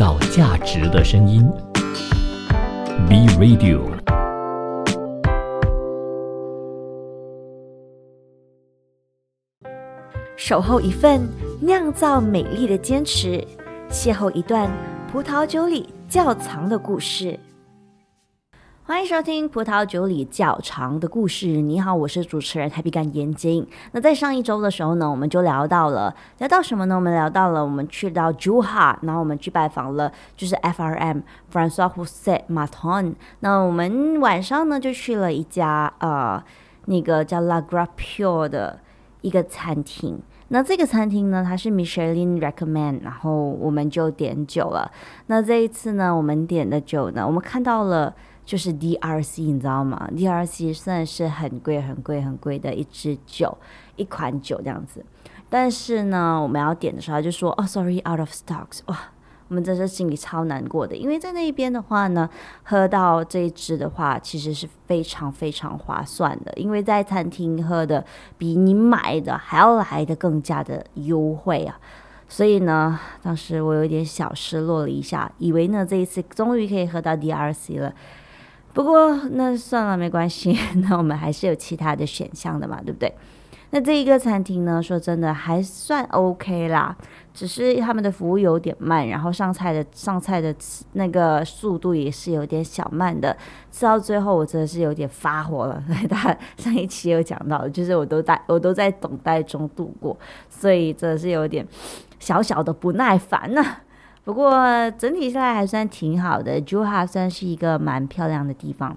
造价值的声音。B Radio。守候一份酿造美丽的坚持，邂逅一段葡萄酒里窖藏的故事。欢迎收听《葡萄酒里较长的故事》。你好，我是主持人 Happy 干眼睛。那在上一周的时候呢，我们就聊到了聊到什么呢？我们聊到了我们去到 Juha，然后我们去拜访了就是 FRM François José Maton。那我们晚上呢就去了一家呃那个叫 La Grapio 的一个餐厅。那这个餐厅呢，它是 Michelin recommend，然后我们就点酒了。那这一次呢，我们点的酒呢，我们看到了。就是 DRC，你知道吗？DRC 算是很贵、很贵、很贵的一支酒，一款酒这样子。但是呢，我们要点的时候，就说：“哦，sorry，out of stocks。”哇，我们真是心里超难过的，因为在那边的话呢，喝到这一支的话，其实是非常非常划算的，因为在餐厅喝的比你买的还要来的更加的优惠啊。所以呢，当时我有点小失落了一下，以为呢这一次终于可以喝到 DRC 了。不过那算了，没关系。那我们还是有其他的选项的嘛，对不对？那这一个餐厅呢，说真的还算 OK 啦，只是他们的服务有点慢，然后上菜的上菜的那个速度也是有点小慢的。吃到最后，我真的是有点发火了。所 以他上一期有讲到，就是我都在我都在等待中度过，所以真的是有点小小的不耐烦呢。不过整体下来还算挺好的，Juha 算是一个蛮漂亮的地方。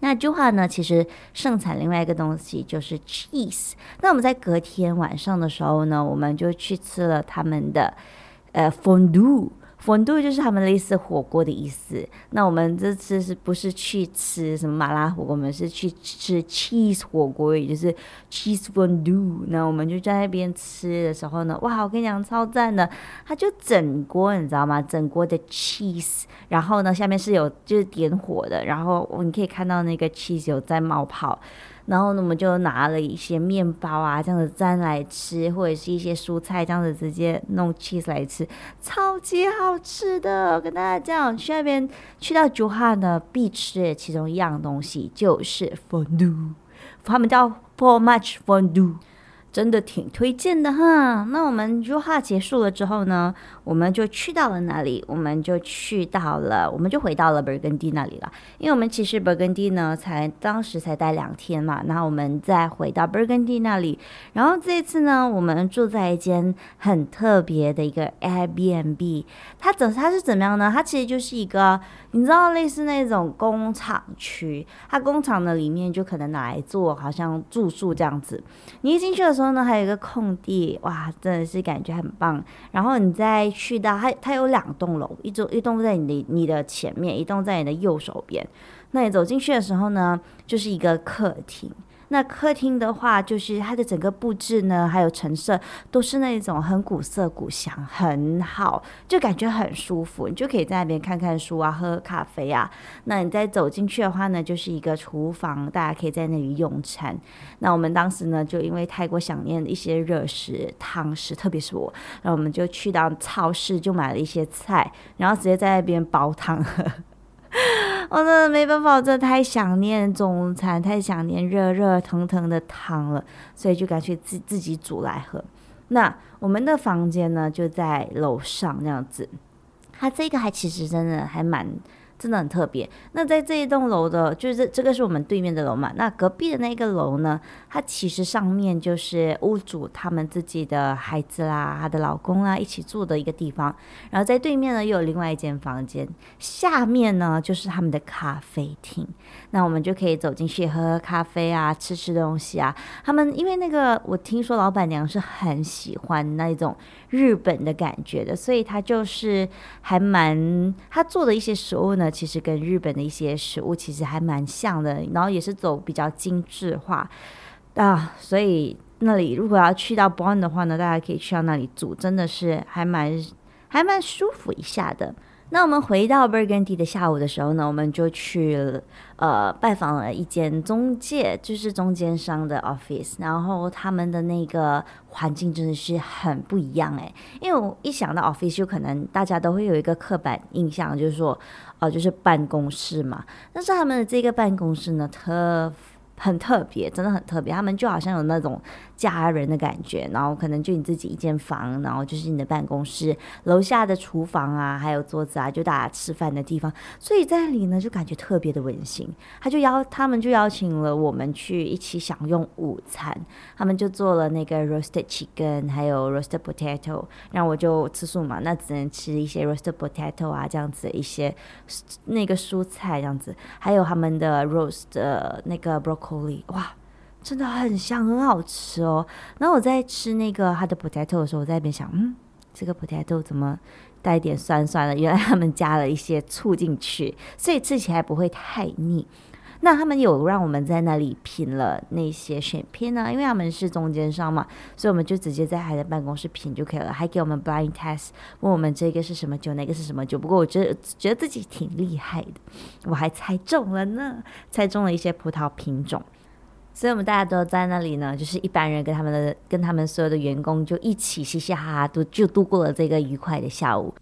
那 Juha 呢，其实盛产另外一个东西就是 cheese。那我们在隔天晚上的时候呢，我们就去吃了他们的呃 fondue。粉度就是他们类似火锅的意思。那我们这次是不是去吃什么麻辣火锅？我们是去吃 cheese 火锅，也就是 cheese fondue。那我们就在那边吃的时候呢，哇，我跟你讲超赞的，它就整锅，你知道吗？整锅的 cheese，然后呢，下面是有就是点火的，然后你可以看到那个 cheese 有在冒泡。然后呢，我们就拿了一些面包啊，这样子沾来吃，或者是一些蔬菜，这样子直接弄 cheese 来吃，超级好吃的。我跟大家讲，去那边去到珠海呢，必吃的其中一样东西就是 fondue，他们叫 for much fondue。真的挺推荐的哈。那我们如画结束了之后呢，我们就去到了哪里？我们就去到了，我们就回到了勃艮第那里了。因为我们其实勃艮第呢，才当时才待两天嘛。那我们再回到勃艮第那里，然后这次呢，我们住在一间很特别的一个 Airbnb。它怎它是怎么样呢？它其实就是一个，你知道，类似那种工厂区。它工厂的里面就可能拿来做，好像住宿这样子。你一进去的时候。然后呢，还有一个空地，哇，真的是感觉很棒。然后你再去到它，它有两栋楼，一栋一栋在你的你的前面，一栋在你的右手边。那你走进去的时候呢，就是一个客厅。那客厅的话，就是它的整个布置呢，还有陈设，都是那种很古色古香，很好，就感觉很舒服。你就可以在那边看看书啊，喝喝咖啡啊。那你再走进去的话呢，就是一个厨房，大家可以在那里用餐。那我们当时呢，就因为太过想念一些热食、汤食，特别是我，然后我们就去到超市，就买了一些菜，然后直接在那边煲汤喝。我真的没办法，我真的太想念中餐，太想念热热腾腾的汤了，所以就干脆自自己煮来喝。那我们的房间呢，就在楼上那样子。它这个还其实真的还蛮。真的很特别。那在这一栋楼的，就是这个是我们对面的楼嘛。那隔壁的那个楼呢，它其实上面就是屋主他们自己的孩子啦，她的老公啦一起住的一个地方。然后在对面呢又有另外一间房间，下面呢就是他们的咖啡厅。那我们就可以走进去喝喝咖啡啊，吃吃东西啊。他们因为那个我听说老板娘是很喜欢那种日本的感觉的，所以她就是还蛮她做的一些食物呢。其实跟日本的一些食物其实还蛮像的，然后也是走比较精致化啊，所以那里如果要去到 Bonn 的话呢，大家可以去到那里住，真的是还蛮还蛮舒服一下的。那我们回到 Burgundy 的下午的时候呢，我们就去呃拜访了一间中介，就是中间商的 office，然后他们的那个环境真的是很不一样诶，因为我一想到 office，就可能大家都会有一个刻板印象，就是说哦就是办公室嘛，但是他们的这个办公室呢特。很特别，真的很特别。他们就好像有那种家人的感觉，然后可能就你自己一间房，然后就是你的办公室，楼下的厨房啊，还有桌子啊，就大家吃饭的地方。所以在那里呢，就感觉特别的温馨。他就邀他们就邀请了我们去一起享用午餐，他们就做了那个 roasted chicken，还有 roasted potato。然后我就吃素嘛，那只能吃一些 roasted potato 啊，这样子一些那个蔬菜这样子，还有他们的 roast 的那个 broccoli。口里哇，真的很香，很好吃哦。然后我在吃那个它的 potato 的时候，我在那边想，嗯，这个 potato 怎么带点酸酸的？原来他们加了一些醋进去，所以吃起来不会太腻。那他们有让我们在那里品了那些选片呢？因为他们是中间商嘛，所以我们就直接在他的办公室品就可以了，还给我们 blind test，问我们这个是什么酒，那个是什么酒。不过我觉得觉得自己挺厉害的，我还猜中了呢，猜中了一些葡萄品种。所以我们大家都在那里呢，就是一般人跟他们的跟他们所有的员工就一起嘻嘻哈哈，都就度过了这个愉快的下午。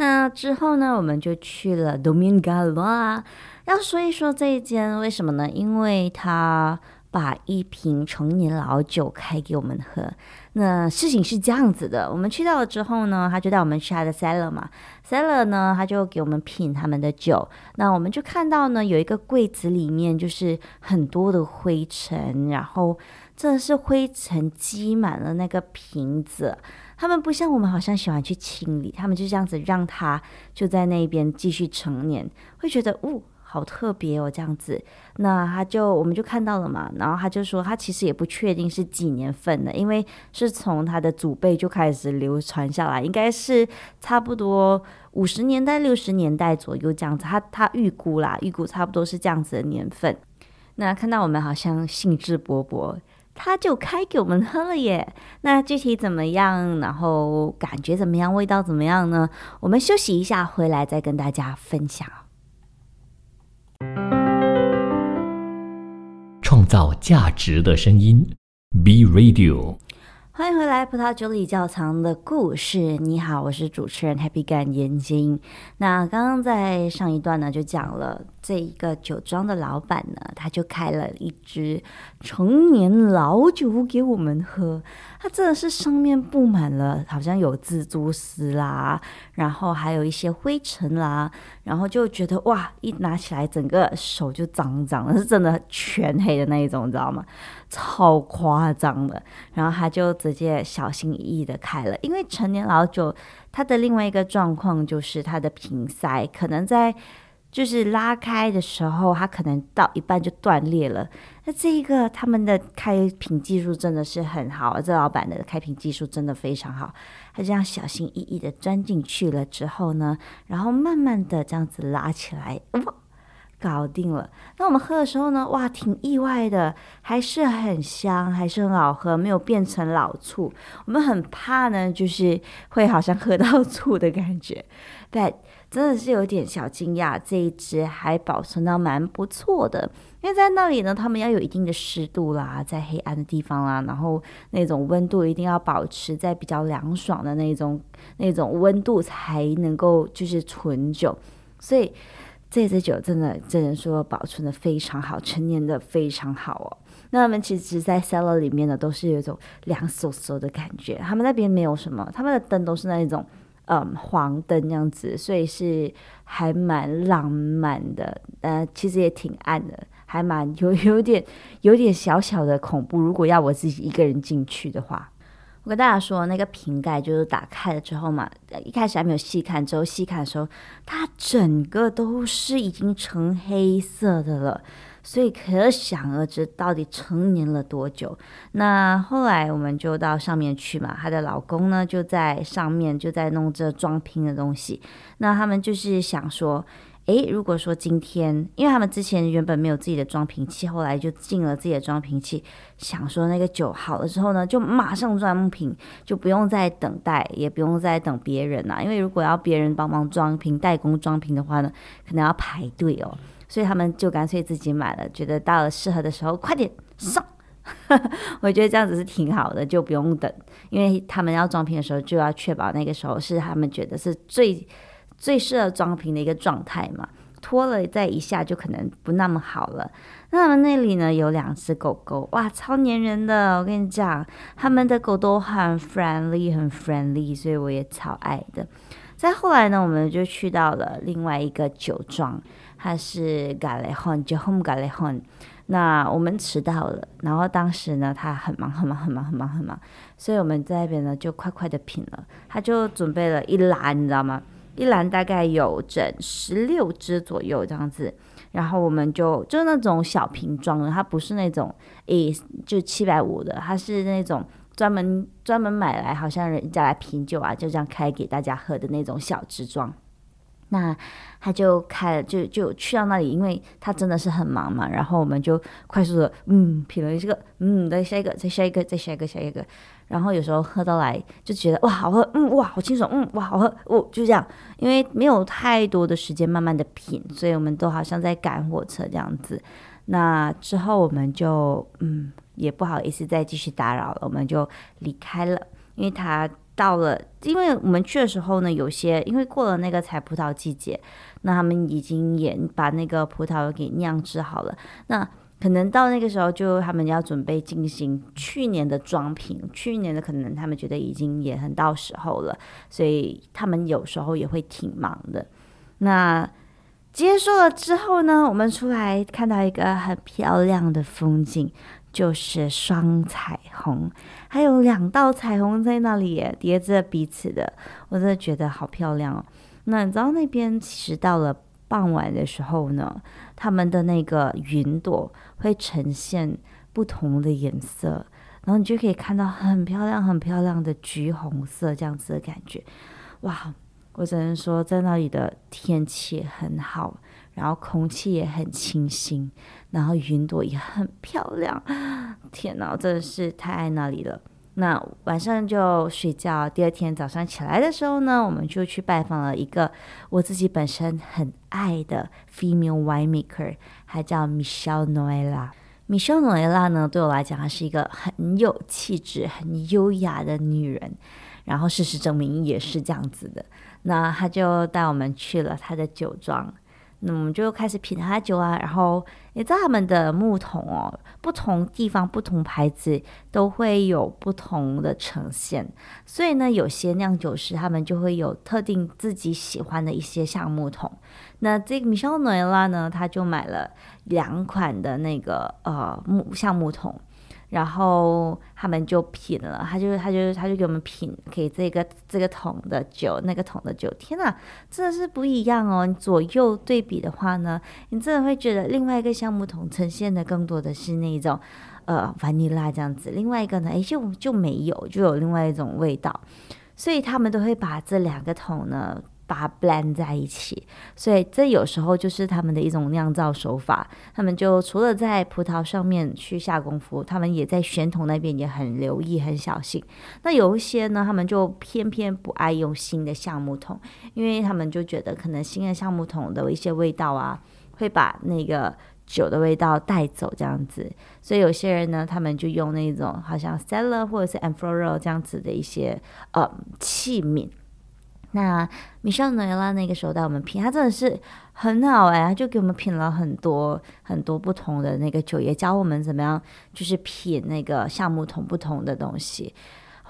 那之后呢，我们就去了 Domingo。要说一说这一间为什么呢？因为他把一瓶成年老酒开给我们喝。那事情是这样子的，我们去到了之后呢，他就带我们去他的 cellar 嘛，cellar 呢，他就给我们品他们的酒。那我们就看到呢，有一个柜子里面就是很多的灰尘，然后真的是灰尘积满了那个瓶子。他们不像我们，好像喜欢去清理，他们就这样子让它就在那边继续成年，会觉得哦。好特别哦，这样子，那他就我们就看到了嘛，然后他就说他其实也不确定是几年份的，因为是从他的祖辈就开始流传下来，应该是差不多五十年代、六十年代左右这样子，他他预估啦，预估差不多是这样子的年份。那看到我们好像兴致勃勃，他就开给我们喝了耶。那具体怎么样，然后感觉怎么样，味道怎么样呢？我们休息一下，回来再跟大家分享。创造价值的声音，Be Radio。欢迎回来，葡萄酒里窖藏的故事。你好，我是主持人 Happy 干眼睛。那刚刚在上一段呢，就讲了这一个酒庄的老板呢，他就开了一支成年老酒给我们喝。它真的是上面布满了，好像有蜘蛛丝啦，然后还有一些灰尘啦，然后就觉得哇，一拿起来整个手就脏脏的，是真的全黑的那一种，你知道吗？超夸张的。然后他就直接小心翼翼的开了，因为成年老酒它的另外一个状况就是它的瓶塞可能在。就是拉开的时候，它可能到一半就断裂了。那这一个他们的开瓶技术真的是很好，这老板的开瓶技术真的非常好。他这样小心翼翼的钻进去了之后呢，然后慢慢的这样子拉起来，哇，搞定了。那我们喝的时候呢，哇，挺意外的，还是很香，还是很好喝，没有变成老醋。我们很怕呢，就是会好像喝到醋的感觉，但。真的是有点小惊讶，这一支还保存到蛮不错的。因为在那里呢，他们要有一定的湿度啦，在黑暗的地方啦，然后那种温度一定要保持在比较凉爽的那种那种温度才能够就是存酒。所以这支酒真的只能说保存的非常好，陈年的非常好哦。那他们其实，在 cellar 里面呢，都是有一种凉飕飕的感觉。他们那边没有什么，他们的灯都是那一种。嗯，黄灯这样子，所以是还蛮浪漫的。呃，其实也挺暗的，还蛮有有点有点小小的恐怖。如果要我自己一个人进去的话，我跟大家说，那个瓶盖就是打开了之后嘛，一开始还没有细看，之后细看的时候，它整个都是已经成黑色的了。所以可想而知，到底成年了多久？那后来我们就到上面去嘛，她的老公呢就在上面就在弄这装瓶的东西。那他们就是想说，诶，如果说今天，因为他们之前原本没有自己的装瓶器，后来就进了自己的装瓶器，想说那个酒好了之后呢，就马上装瓶，就不用再等待，也不用再等别人啦。因为如果要别人帮忙装瓶、代工装瓶的话呢，可能要排队哦。所以他们就干脆自己买了，觉得到了适合的时候，快点上。我觉得这样子是挺好的，就不用等，因为他们要装瓶的时候，就要确保那个时候是他们觉得是最。最适合装瓶的一个状态嘛，拖了再一下就可能不那么好了。那他们那里呢有两只狗狗，哇，超粘人的！我跟你讲，他们的狗都很 friendly，很 friendly，所以我也超爱的。再后来呢，我们就去到了另外一个酒庄，它是 Galehon，就 Home Galehon。那我们迟到了，然后当时呢，他很忙，很忙，很忙，很忙，很忙，所以我们在那边呢就快快的品了。他就准备了一篮，你知道吗？一篮大概有整十六支左右这样子，然后我们就就那种小瓶装的，它不是那种诶就七百五的，它是那种专门专门买来好像人家来品酒啊，就这样开给大家喝的那种小支装。那他就开了，就就去到那里，因为他真的是很忙嘛。然后我们就快速的，嗯，品了这个，嗯，再下一个，再下一个，再下一个，下一个。然后有时候喝到来就觉得哇好喝，嗯哇好清爽，嗯哇好喝，哦就这样，因为没有太多的时间慢慢的品，所以我们都好像在赶火车这样子。那之后我们就嗯也不好意思再继续打扰了，我们就离开了，因为他到了，因为我们去的时候呢，有些因为过了那个采葡萄季节，那他们已经也把那个葡萄给酿制好了，那。可能到那个时候，就他们要准备进行去年的装瓶，去年的可能他们觉得已经也很到时候了，所以他们有时候也会挺忙的。那结束了之后呢，我们出来看到一个很漂亮的风景，就是双彩虹，还有两道彩虹在那里叠着彼此的，我真的觉得好漂亮哦。那你知道那边其实到了傍晚的时候呢，他们的那个云朵。会呈现不同的颜色，然后你就可以看到很漂亮、很漂亮的橘红色这样子的感觉。哇，我只能说在那里的天气很好，然后空气也很清新，然后云朵也很漂亮。天哪，真的是太爱那里了。那晚上就睡觉，第二天早上起来的时候呢，我们就去拜访了一个我自己本身很爱的 female winemaker，她叫 Michelle Noella。Michelle Noella 呢，对我来讲，她是一个很有气质、很优雅的女人。然后事实证明也是这样子的。那她就带我们去了她的酒庄。那我们就开始品他酒啊，然后你知道他们的木桶哦，不同地方、不同牌子都会有不同的呈现，所以呢，有些酿酒师他们就会有特定自己喜欢的一些橡木桶。那这个米肖诺拉呢，他就买了两款的那个呃木橡木桶。然后他们就品了，他就他就他就给我们品，给这个这个桶的酒，那个桶的酒，天呐，真的是不一样哦！左右对比的话呢，你真的会觉得另外一个橡木桶呈现的更多的是那种呃 vanilla 尼拉这样子，另外一个呢，哎就就没有，就有另外一种味道，所以他们都会把这两个桶呢。把它 blend 在一起，所以这有时候就是他们的一种酿造手法。他们就除了在葡萄上面去下功夫，他们也在选桶那边也很留意、很小心。那有一些呢，他们就偏偏不爱用新的橡木桶，因为他们就觉得可能新的橡木桶的一些味道啊，会把那个酒的味道带走这样子。所以有些人呢，他们就用那种好像 cellar 或者是 amphora 这样子的一些呃器皿。那米歇尔诺拉那个时候带我们品，他真的是很好哎，他就给我们品了很多很多不同的那个酒，也教我们怎么样就是品那个橡木桶不同的东西，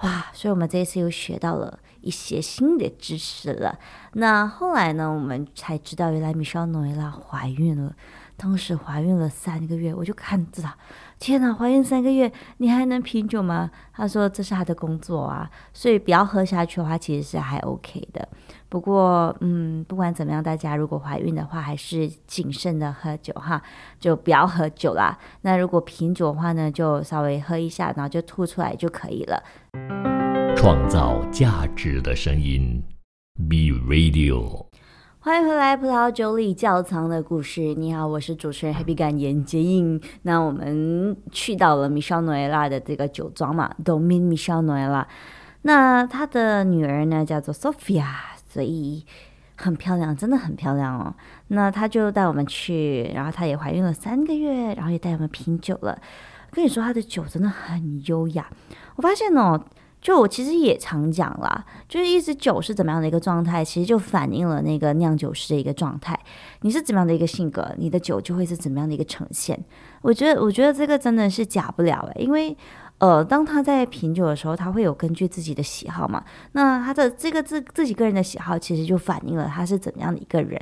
哇！所以我们这一次又学到了一些新的知识了。那后来呢，我们才知道原来米歇尔诺拉怀孕了。当时怀孕了三个月，我就看知道，天哪，怀孕三个月你还能品酒吗？他说这是他的工作啊，所以不要喝下去的话，其实是还 OK 的。不过，嗯，不管怎么样，大家如果怀孕的话，还是谨慎的喝酒哈，就不要喝酒啦。那如果品酒的话呢，就稍微喝一下，然后就吐出来就可以了。创造价值的声音，Be Radio。欢迎回来，葡萄酒里窖藏的故事。你好，我是主持人 Happy 感言接应。那我们去到了米肖诺埃拉的这个酒庄嘛，Domin 米肖诺埃拉。那他的女儿呢叫做 Sophia，所以很漂亮，真的很漂亮哦。那他就带我们去，然后她也怀孕了三个月，然后也带我们品酒了。跟你说，他的酒真的很优雅。我发现哦。就我其实也常讲啦，就是一支酒是怎么样的一个状态，其实就反映了那个酿酒师的一个状态。你是怎么样的一个性格，你的酒就会是怎么样的一个呈现。我觉得，我觉得这个真的是假不了诶，因为呃，当他在品酒的时候，他会有根据自己的喜好嘛。那他的这个自自己个人的喜好，其实就反映了他是怎么样的一个人。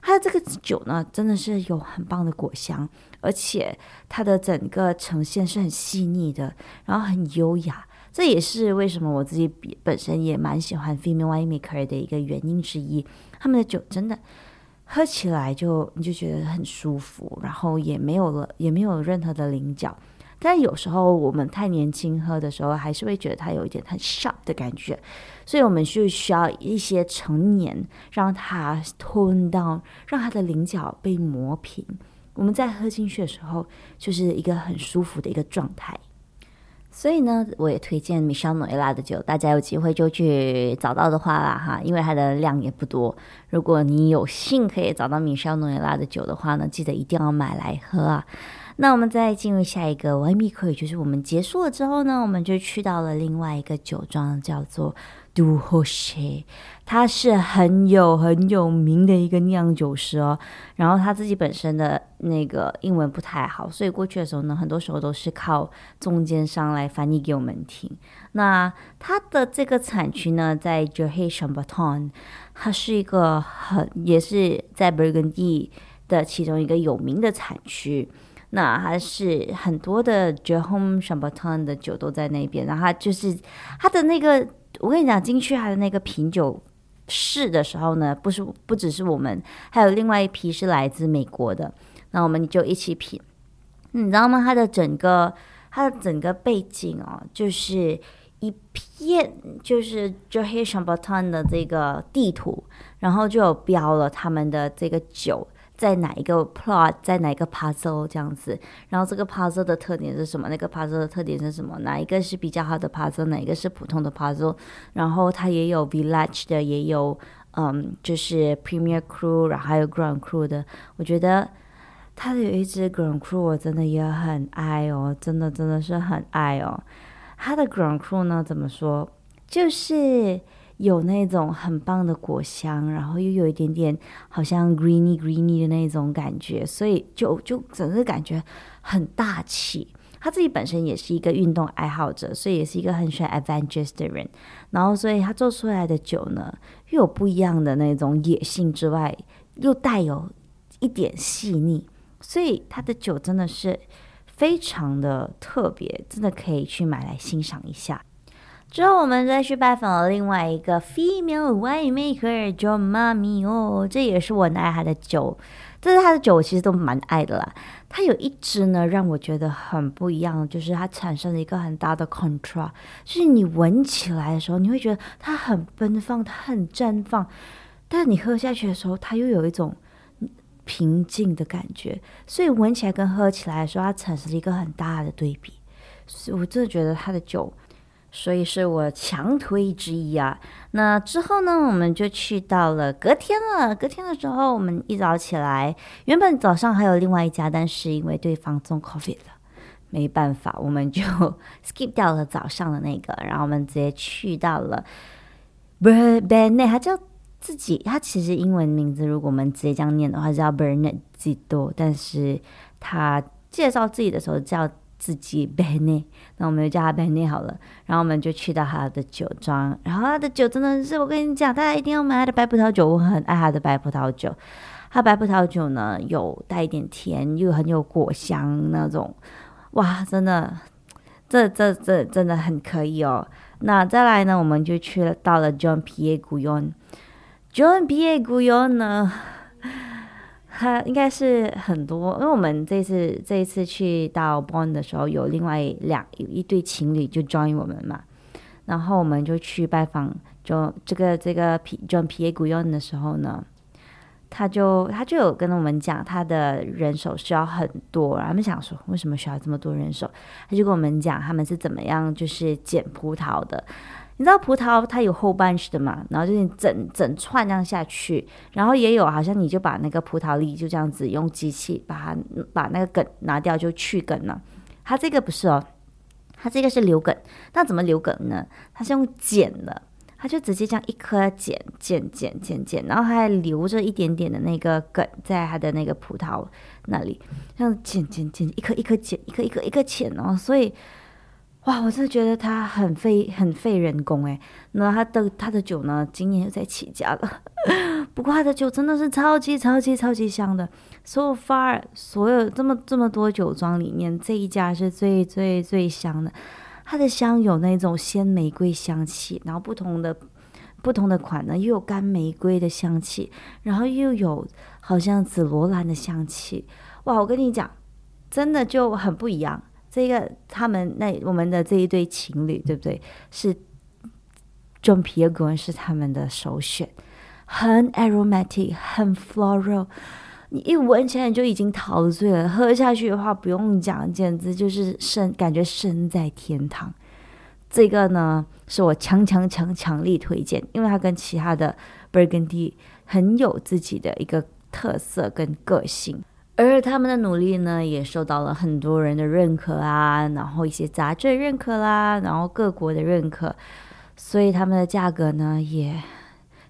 他的这个酒呢，真的是有很棒的果香，而且它的整个呈现是很细腻的，然后很优雅。这也是为什么我自己本身也蛮喜欢 Female Winemaker 的一个原因之一。他们的酒真的喝起来就你就觉得很舒服，然后也没有了也没有任何的棱角。但有时候我们太年轻喝的时候，还是会觉得它有一点很 sharp 的感觉，所以我们就需要一些成年让它 tone down，让它的棱角被磨平。我们在喝进去的时候，就是一个很舒服的一个状态。所以呢，我也推荐米肖诺伊拉的酒，大家有机会就去找到的话啦哈，因为它的量也不多。如果你有幸可以找到米肖诺伊拉的酒的话呢，记得一定要买来喝啊。那我们再进入下一个 w i n e m 就是我们结束了之后呢，我们就去到了另外一个酒庄，叫做 Du h o s h e 他是很有很有名的一个酿酒师哦，然后他自己本身的那个英文不太好，所以过去的时候呢，很多时候都是靠中间商来翻译给我们听。那他的这个产区呢，在 j e r h e s h a m b a t o n 它是一个很也是在 Burgundy 的其中一个有名的产区。那还是很多的 j e r h o m e s h a m b a t o n 的酒都在那边，然后就是他的那个，我跟你讲，进去他的那个品酒。室的时候呢，不是不只是我们，还有另外一批是来自美国的，那我们就一起品。你知道吗？它的整个它的整个背景哦，就是一片就是就黑熊巴顿的这个地图，然后就有标了他们的这个酒。在哪一个 plot，在哪一个 puzzle 这样子，然后这个 puzzle 的特点是什么？那个 puzzle 的特点是什么？哪一个是比较好的 puzzle？哪一个是普通的 puzzle？然后它也有 village 的，也有嗯，就是 premier crew，然后还有 grand crew 的。我觉得它的有一支 grand crew，我真的也很爱哦，真的真的是很爱哦。它的 grand crew 呢，怎么说？就是。有那种很棒的果香，然后又有一点点好像 greeny greeny 的那种感觉，所以就就整个感觉很大气。他自己本身也是一个运动爱好者，所以也是一个很喜欢 adventure 的人。然后，所以他做出来的酒呢，又有不一样的那种野性之外，又带有一点细腻，所以他的酒真的是非常的特别，真的可以去买来欣赏一下。之后，我们再去拜访了另外一个 female winemaker，Jo 妈咪哦，这也是我很爱她的酒。这是她的酒，其实都蛮爱的啦。它有一支呢，让我觉得很不一样，就是它产生了一个很大的 contrast，就是你闻起来的时候，你会觉得它很奔放，它很绽放，但你喝下去的时候，它又有一种平静的感觉。所以闻起来跟喝起来的时候，它产生了一个很大的对比。所以我真的觉得它的酒。所以是我强推之一啊。那之后呢，我们就去到了隔天了。隔天的时候，我们一早起来，原本早上还有另外一家，但是因为对方中 COVID 了，没办法，我们就 skip 掉了早上的那个，然后我们直接去到了 Bernard，他叫自己，他其实英文名字如果我们直接这样念的话叫 Bernard 基多，但是他介绍自己的时候叫。自己 Benny，那我们就叫他 Benny 好了。然后我们就去到他的酒庄，然后他的酒真的是，我跟你讲，大家一定要买他的白葡萄酒，我很爱他的白葡萄酒。他白葡萄酒呢，有带一点甜，又很有果香那种，哇，真的，这这这真的很可以哦。那再来呢，我们就去了到了 John Pierre Gouyon。John Pierre Gouyon 呢？他应该是很多，因为我们这次这一次去到 Bond 的时候，有另外两有一对情侣就 join 我们嘛，然后我们就去拜访，就这个这个 John Pierre Guyon 的时候呢，他就他就有跟我们讲，他的人手需要很多，然后他们想说为什么需要这么多人手？他就跟我们讲他们是怎么样就是捡葡萄的。你知道葡萄它有后半式的嘛？然后就是整整串这样下去，然后也有好像你就把那个葡萄粒就这样子用机器把它把那个梗拿掉就去梗了。它这个不是哦，它这个是留梗。那怎么留梗呢？它是用剪的。它就直接这样一颗剪剪剪剪剪，然后还留着一点点的那个梗在它的那个葡萄那里，这样剪剪剪一颗一颗剪一颗一颗一颗剪哦，所以哇，我真的觉得他很费很费人工诶。那他的他的酒呢，今年又在起价了，不过他的酒真的是超级超级超级香的。So far，所有这么这么多酒庄里面，这一家是最最最香的。它的香有那种鲜玫瑰香气，然后不同的不同的款呢，又有干玫瑰的香气，然后又有好像紫罗兰的香气。哇，我跟你讲，真的就很不一样。这个他们那我们的这一对情侣，对不对？是 John Pierre g o n 是他们的首选，很 aromatic，很 floral。你一闻起来你就已经陶醉了，喝下去的话不用讲，简直就是身感觉身在天堂。这个呢是我强强强强力推荐，因为它跟其他的 Burgundy 很有自己的一个特色跟个性，而他们的努力呢也受到了很多人的认可啊，然后一些杂志认可啦，然后各国的认可，所以他们的价格呢也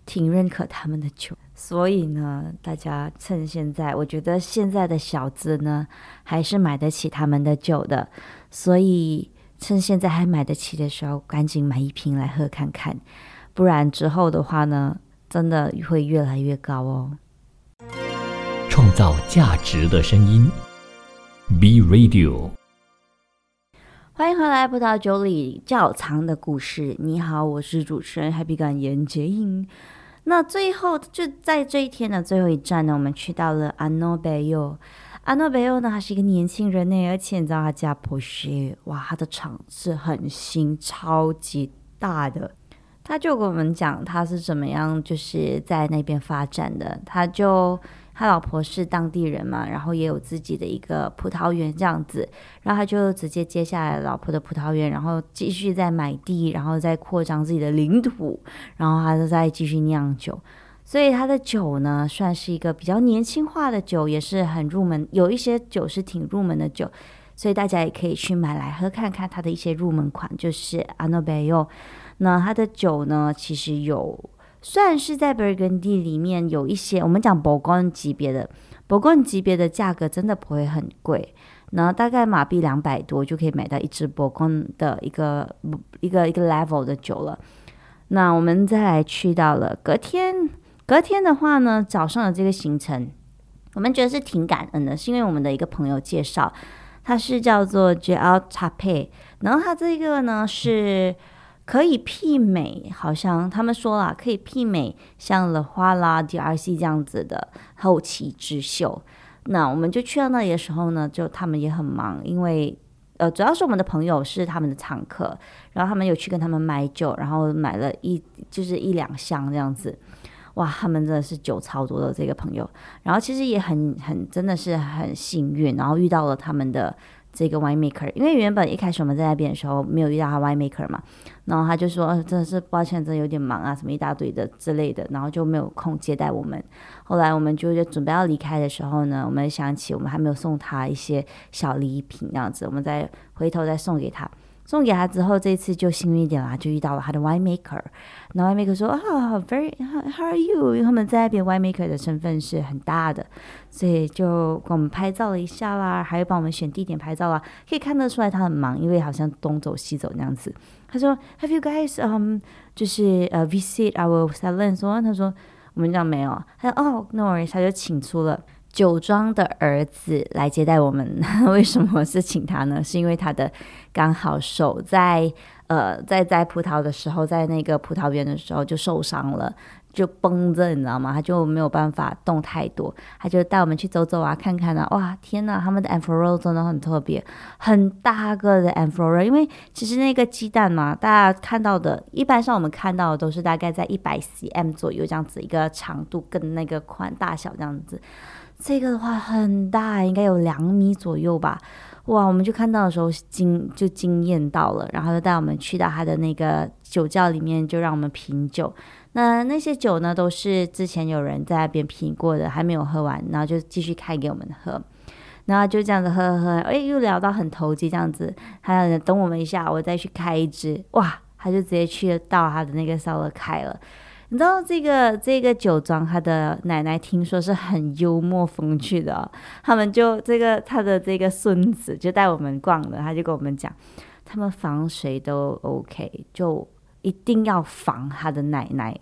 挺认可他们的酒。所以呢，大家趁现在，我觉得现在的小资呢，还是买得起他们的酒的。所以趁现在还买得起的时候，赶紧买一瓶来喝看看，不然之后的话呢，真的会越来越高哦。创造价值的声音，B Radio。欢迎回来，葡萄酒里窖藏的故事。你好，我是主持人 Happy 感言杰英。那最后就在这一天的最后一站呢，我们去到了阿诺贝尤。阿诺贝尤呢，他是一个年轻人呢，而且你知道他家不是哇，他的厂是很新、超级大的。他就跟我们讲他是怎么样，就是在那边发展的。他就。他老婆是当地人嘛，然后也有自己的一个葡萄园这样子，然后他就直接接下来老婆的葡萄园，然后继续再买地，然后再扩张自己的领土，然后他就再继续酿酒。所以他的酒呢，算是一个比较年轻化的酒，也是很入门。有一些酒是挺入门的酒，所以大家也可以去买来喝看看。他的一些入门款就是阿诺贝尤。那他的酒呢，其实有。算是在 Burgundy 里面有一些，我们讲伯公级别的伯公级别的价格真的不会很贵，然后大概马币两百多就可以买到一支伯公的一个一个一个 level 的酒了。那我们再来去到了隔天，隔天的话呢，早上的这个行程，我们觉得是挺感恩的，是因为我们的一个朋友介绍，他是叫做 j a l Tape，然后他这个呢是。可以媲美，好像他们说了，可以媲美像了花啦、D.R.C 这样子的后起之秀。那我们就去到那里的时候呢，就他们也很忙，因为呃，主要是我们的朋友是他们的常客，然后他们有去跟他们买酒，然后买了一就是一两箱这样子。哇，他们真的是酒超多的这个朋友，然后其实也很很真的是很幸运，然后遇到了他们的。这个 wine maker，因为原本一开始我们在那边的时候没有遇到他 wine maker 嘛，然后他就说真的是抱歉，真的有点忙啊，什么一大堆的之类的，然后就没有空接待我们。后来我们就准备要离开的时候呢，我们想起我们还没有送他一些小礼品，这样子，我们再回头再送给他。送给他之后，这次就幸运一点啦，就遇到了他的 winemaker。那 winemaker 说啊，very how are you？因为他们在那边 winemaker 的身份是很大的，所以就给我们拍照了一下啦，还有帮我们选地点拍照啦。可以看得出来他很忙，因为好像东走西走那样子。他说，Have you guys um 就是呃 visit our salon？说他说我们讲没有。他说哦，no worries，他就请出了。酒庄的儿子来接待我们，为什么是请他呢？是因为他的刚好手在呃在摘葡萄的时候，在那个葡萄园的时候就受伤了，就绷着，你知道吗？他就没有办法动太多，他就带我们去走走啊，看看啊。哇，天哪，他们的 amphora 真的很特别，很大个的 amphora。因为其实那个鸡蛋嘛，大家看到的，一般上我们看到的都是大概在一百 cm 左右这样子一个长度跟那个宽大小这样子。这个的话很大，应该有两米左右吧。哇，我们就看到的时候惊就惊艳到了，然后就带我们去到他的那个酒窖里面，就让我们品酒。那那些酒呢，都是之前有人在那边品过的，还没有喝完，然后就继续开给我们喝。然后就这样子喝喝喝，哎，又聊到很投机这样子。他等我们一下，我再去开一支。哇，他就直接去到他的那个烧了开了。你知道这个这个酒庄，他的奶奶听说是很幽默风趣的。他们就这个他的这个孙子就带我们逛了，他就跟我们讲，他们防谁都 OK，就。一定要防他的奶奶，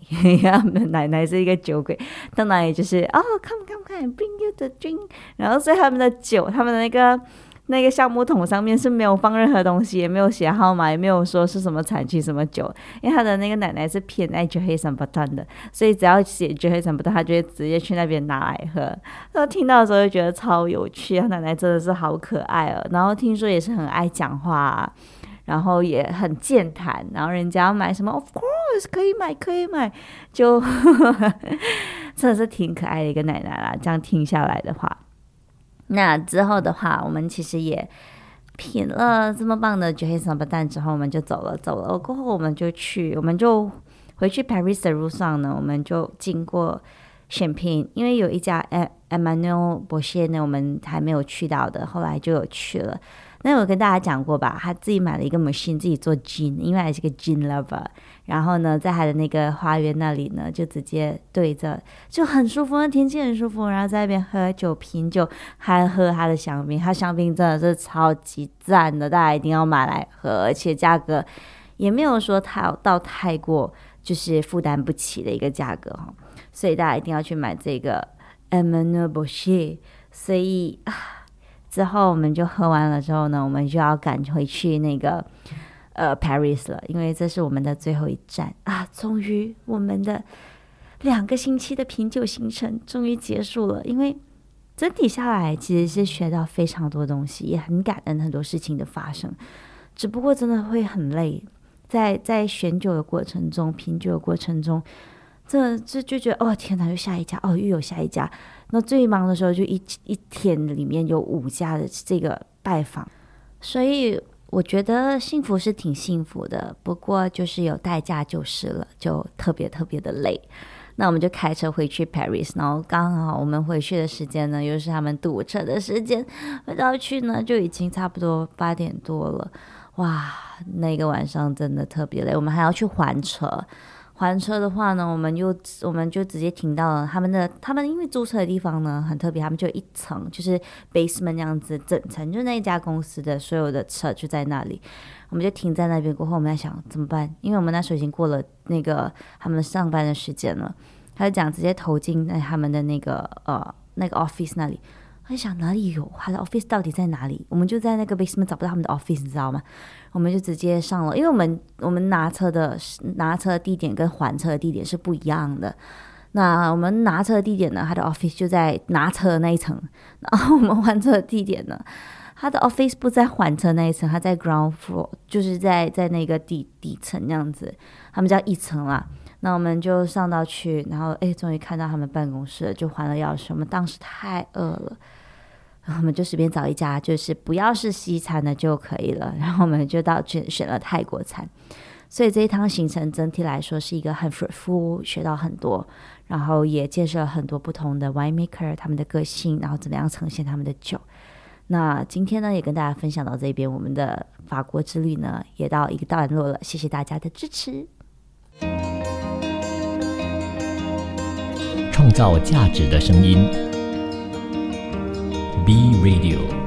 他们的奶奶是一个酒鬼，到哪里就是哦，come come come，bring you the drink，然后所以他们的酒，他们的那个那个橡木桶上面是没有放任何东西，也没有写号码，也没有说是什么产区什么酒，因为他的那个奶奶是偏爱酒黑山不断的，所以只要写酒黑山不断，他就会直接去那边拿来喝。那听到的时候就觉得超有趣，他奶奶真的是好可爱哦，然后听说也是很爱讲话。然后也很健谈，然后人家要买什么，of course 可以买，可以买，就 真的是挺可爱的一个奶奶啦。这样听下来的话，那之后的话，我们其实也品了这么棒的酒黑什么蛋之后，我们就走了，走了过后我们就去，我们就回去 Paris 的路上呢，我们就经过选品，因为有一家 Emmanuel b o s h 呢，我们还没有去到的，后来就有去了。那我跟大家讲过吧，他自己买了一个 machine 自己做 gin，因为还是个 gin lover。然后呢，在他的那个花园那里呢，就直接对着，就很舒服，那天气很舒服。然后在那边喝酒品酒，还喝他的香槟，他香槟真的是超级赞的，大家一定要买来喝，而且价格也没有说太到太过就是负担不起的一个价格哈。所以大家一定要去买这个 Emmanuel b o s c h 所以啊。之后我们就喝完了之后呢，我们就要赶回去那个呃 Paris 了，因为这是我们的最后一站啊！终于我们的两个星期的品酒行程终于结束了。因为整体下来其实是学到非常多东西，也很感恩很多事情的发生。只不过真的会很累，在在选酒的过程中、品酒的过程中，这这就觉得哦天哪，又下一家哦，又有下一家。那最忙的时候，就一一天里面有五家的这个拜访，所以我觉得幸福是挺幸福的，不过就是有代价就是了，就特别特别的累。那我们就开车回去 Paris，然后刚好我们回去的时间呢，又是他们堵车的时间，回到去呢就已经差不多八点多了，哇，那个晚上真的特别累，我们还要去还车。还车的话呢，我们又我们就直接停到了他们的，他们因为租车的地方呢很特别，他们就一层就是 basement 那样子，整层就那一家公司的所有的车就在那里，我们就停在那边。过后我们在想怎么办，因为我们那时候已经过了那个他们上班的时间了，他就讲直接投进在他们的那个呃那个 office 那里。很想哪里有他的 office 到底在哪里？我们就在那个 basement 找不到他们的 office，你知道吗？我们就直接上了，因为我们我们拿车的拿车的地点跟还车的地点是不一样的。那我们拿车的地点呢，他的 office 就在拿车的那一层，然后我们还车的地点呢，他的 office 不在还车那一层，他在 ground floor，就是在在那个底底层那样子，他们叫一层啦。那我们就上到去，然后哎，终于看到他们办公室了，就还了钥匙。我们当时太饿了。我们就随便找一家，就是不要是西餐的就可以了。然后我们就到选选了泰国餐，所以这一趟行程整体来说是一个很丰富学到很多，然后也见识了很多不同的 winemaker 他们的个性，然后怎么样呈现他们的酒。那今天呢，也跟大家分享到这边，我们的法国之旅呢也到一个段落了。谢谢大家的支持，创造价值的声音。B Radio